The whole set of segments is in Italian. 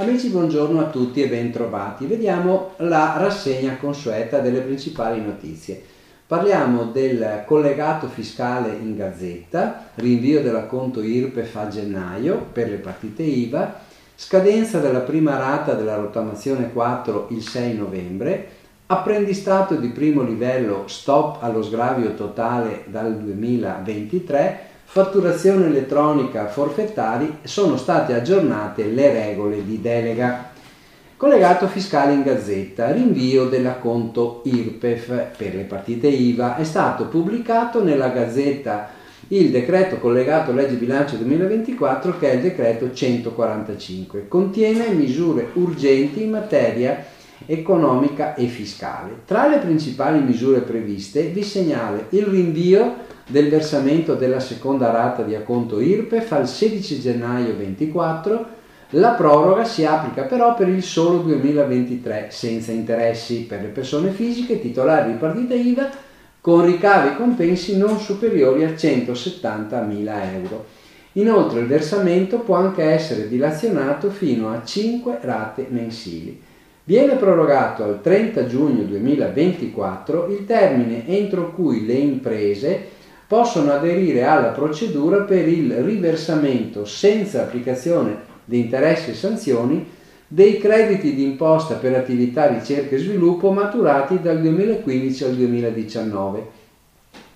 Amici, buongiorno a tutti e bentrovati. Vediamo la rassegna consueta delle principali notizie. Parliamo del collegato fiscale in gazzetta, rinvio dell'acconto IRPEF a gennaio per le partite IVA, scadenza della prima rata della rottamazione 4 il 6 novembre, apprendistato di primo livello stop allo sgravio totale dal 2023, fatturazione elettronica forfettari, sono state aggiornate le regole di delega. Collegato fiscale in gazzetta, rinvio dell'acconto IRPEF per le partite IVA, è stato pubblicato nella gazzetta il decreto collegato legge bilancio 2024 che è il decreto 145. Contiene misure urgenti in materia economica e fiscale. Tra le principali misure previste vi segnala il rinvio del versamento della seconda rata di acconto IRPEF al 16 gennaio 2024, la proroga si applica però per il solo 2023 senza interessi per le persone fisiche titolari di partita IVA con ricavi e compensi non superiori a 170.000 euro. Inoltre il versamento può anche essere dilazionato fino a 5 rate mensili. Viene prorogato al 30 giugno 2024 il termine entro cui le imprese possono aderire alla procedura per il riversamento senza applicazione di interessi e sanzioni dei crediti di imposta per attività ricerca e sviluppo maturati dal 2015 al 2019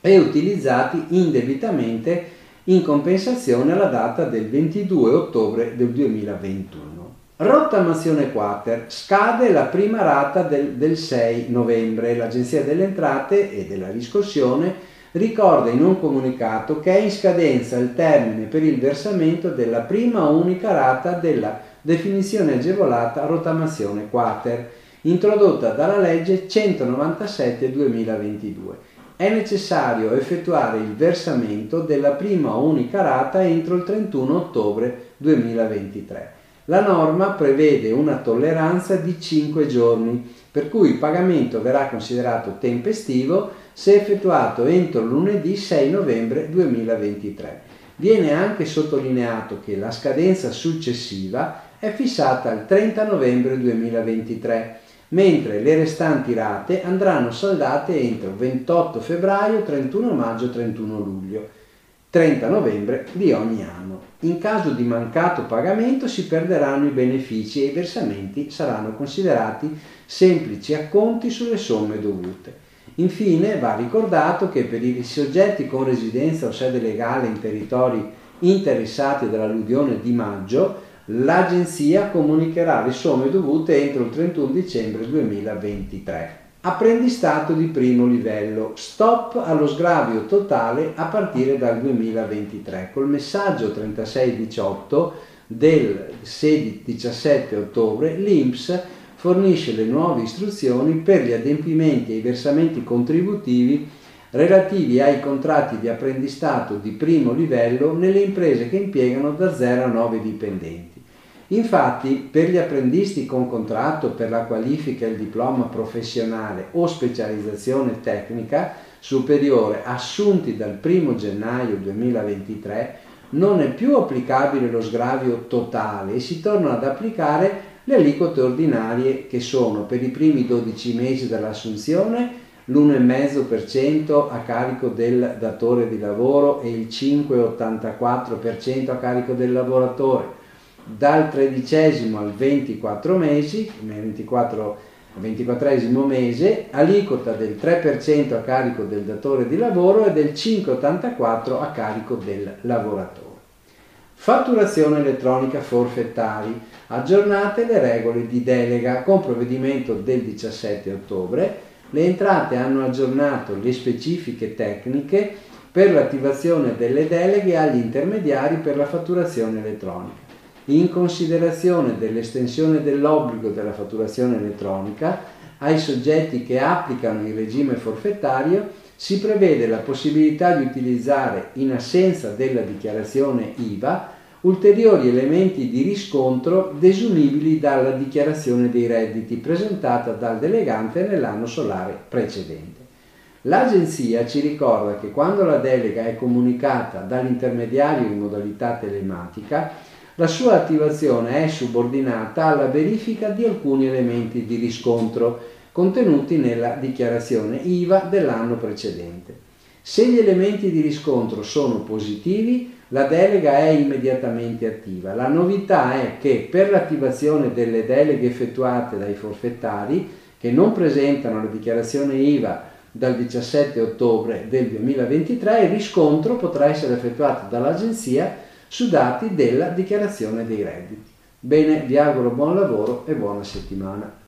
e utilizzati indebitamente in compensazione alla data del 22 ottobre del 2021. Rottamazione quater. Scade la prima rata del, del 6 novembre. L'Agenzia delle Entrate e della Riscossione ricorda in un comunicato che è in scadenza il termine per il versamento della prima unica rata della definizione agevolata rottamazione quater, introdotta dalla legge 197-2022. È necessario effettuare il versamento della prima unica rata entro il 31 ottobre 2023. La norma prevede una tolleranza di 5 giorni, per cui il pagamento verrà considerato tempestivo se effettuato entro lunedì 6 novembre 2023. Viene anche sottolineato che la scadenza successiva è fissata al 30 novembre 2023, mentre le restanti rate andranno saldate entro 28 febbraio, 31 maggio, 31 luglio, 30 novembre di ogni anno. In caso di mancato pagamento si perderanno i benefici e i versamenti saranno considerati semplici acconti sulle somme dovute. Infine va ricordato che per i soggetti con residenza o sede legale in territori interessati dall'alluvione di maggio, l'Agenzia comunicherà le somme dovute entro il 31 dicembre 2023. Apprendistato di primo livello, stop allo sgravio totale a partire dal 2023. Col messaggio 3618 del 16-17 ottobre l'INPS fornisce le nuove istruzioni per gli adempimenti e i versamenti contributivi relativi ai contratti di apprendistato di primo livello nelle imprese che impiegano da 0 a 9 dipendenti. Infatti, per gli apprendisti con contratto per la qualifica e il diploma professionale o specializzazione tecnica superiore assunti dal 1 gennaio 2023 non è più applicabile lo sgravio totale e si tornano ad applicare le aliquote ordinarie che sono per i primi 12 mesi dell'assunzione l'1,5% a carico del datore di lavoro e il 5,84% a carico del lavoratore. Dal tredicesimo al 24 mesi, 24 24 mese, aliquota del 3% a carico del datore di lavoro e del 5,84% a carico del lavoratore. Fatturazione elettronica forfettari. Aggiornate le regole di delega con provvedimento del 17 ottobre. Le entrate hanno aggiornato le specifiche tecniche per l'attivazione delle deleghe agli intermediari per la fatturazione elettronica. In considerazione dell'estensione dell'obbligo della fatturazione elettronica ai soggetti che applicano il regime forfettario, si prevede la possibilità di utilizzare, in assenza della dichiarazione IVA, ulteriori elementi di riscontro desumibili dalla dichiarazione dei redditi presentata dal delegante nell'anno solare precedente. L'agenzia ci ricorda che quando la delega è comunicata dall'intermediario in modalità telematica, la sua attivazione è subordinata alla verifica di alcuni elementi di riscontro contenuti nella dichiarazione IVA dell'anno precedente. Se gli elementi di riscontro sono positivi, la delega è immediatamente attiva. La novità è che per l'attivazione delle deleghe effettuate dai forfettari che non presentano la dichiarazione IVA dal 17 ottobre del 2023, il riscontro potrà essere effettuato dall'Agenzia su dati della dichiarazione dei redditi. Bene, vi auguro buon lavoro e buona settimana.